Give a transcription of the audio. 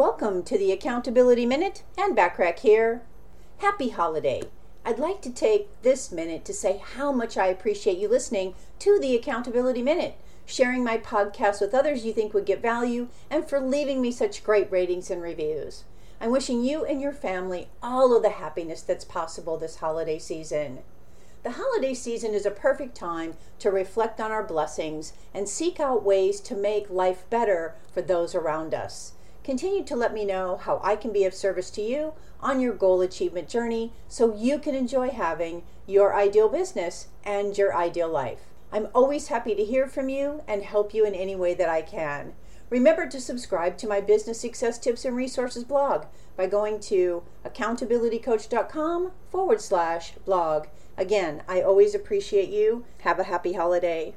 Welcome to the Accountability Minute Ann Bachrach here. Happy holiday. I'd like to take this minute to say how much I appreciate you listening to the Accountability Minute, sharing my podcast with others you think would get value, and for leaving me such great ratings and reviews. I'm wishing you and your family all of the happiness that's possible this holiday season. The holiday season is a perfect time to reflect on our blessings and seek out ways to make life better for those around us. Continue to let me know how I can be of service to you on your goal achievement journey so you can enjoy having your ideal business and your ideal life. I'm always happy to hear from you and help you in any way that I can. Remember to subscribe to my business success tips and resources blog by going to accountabilitycoach.com forward slash blog. Again, I always appreciate you. Have a happy holiday.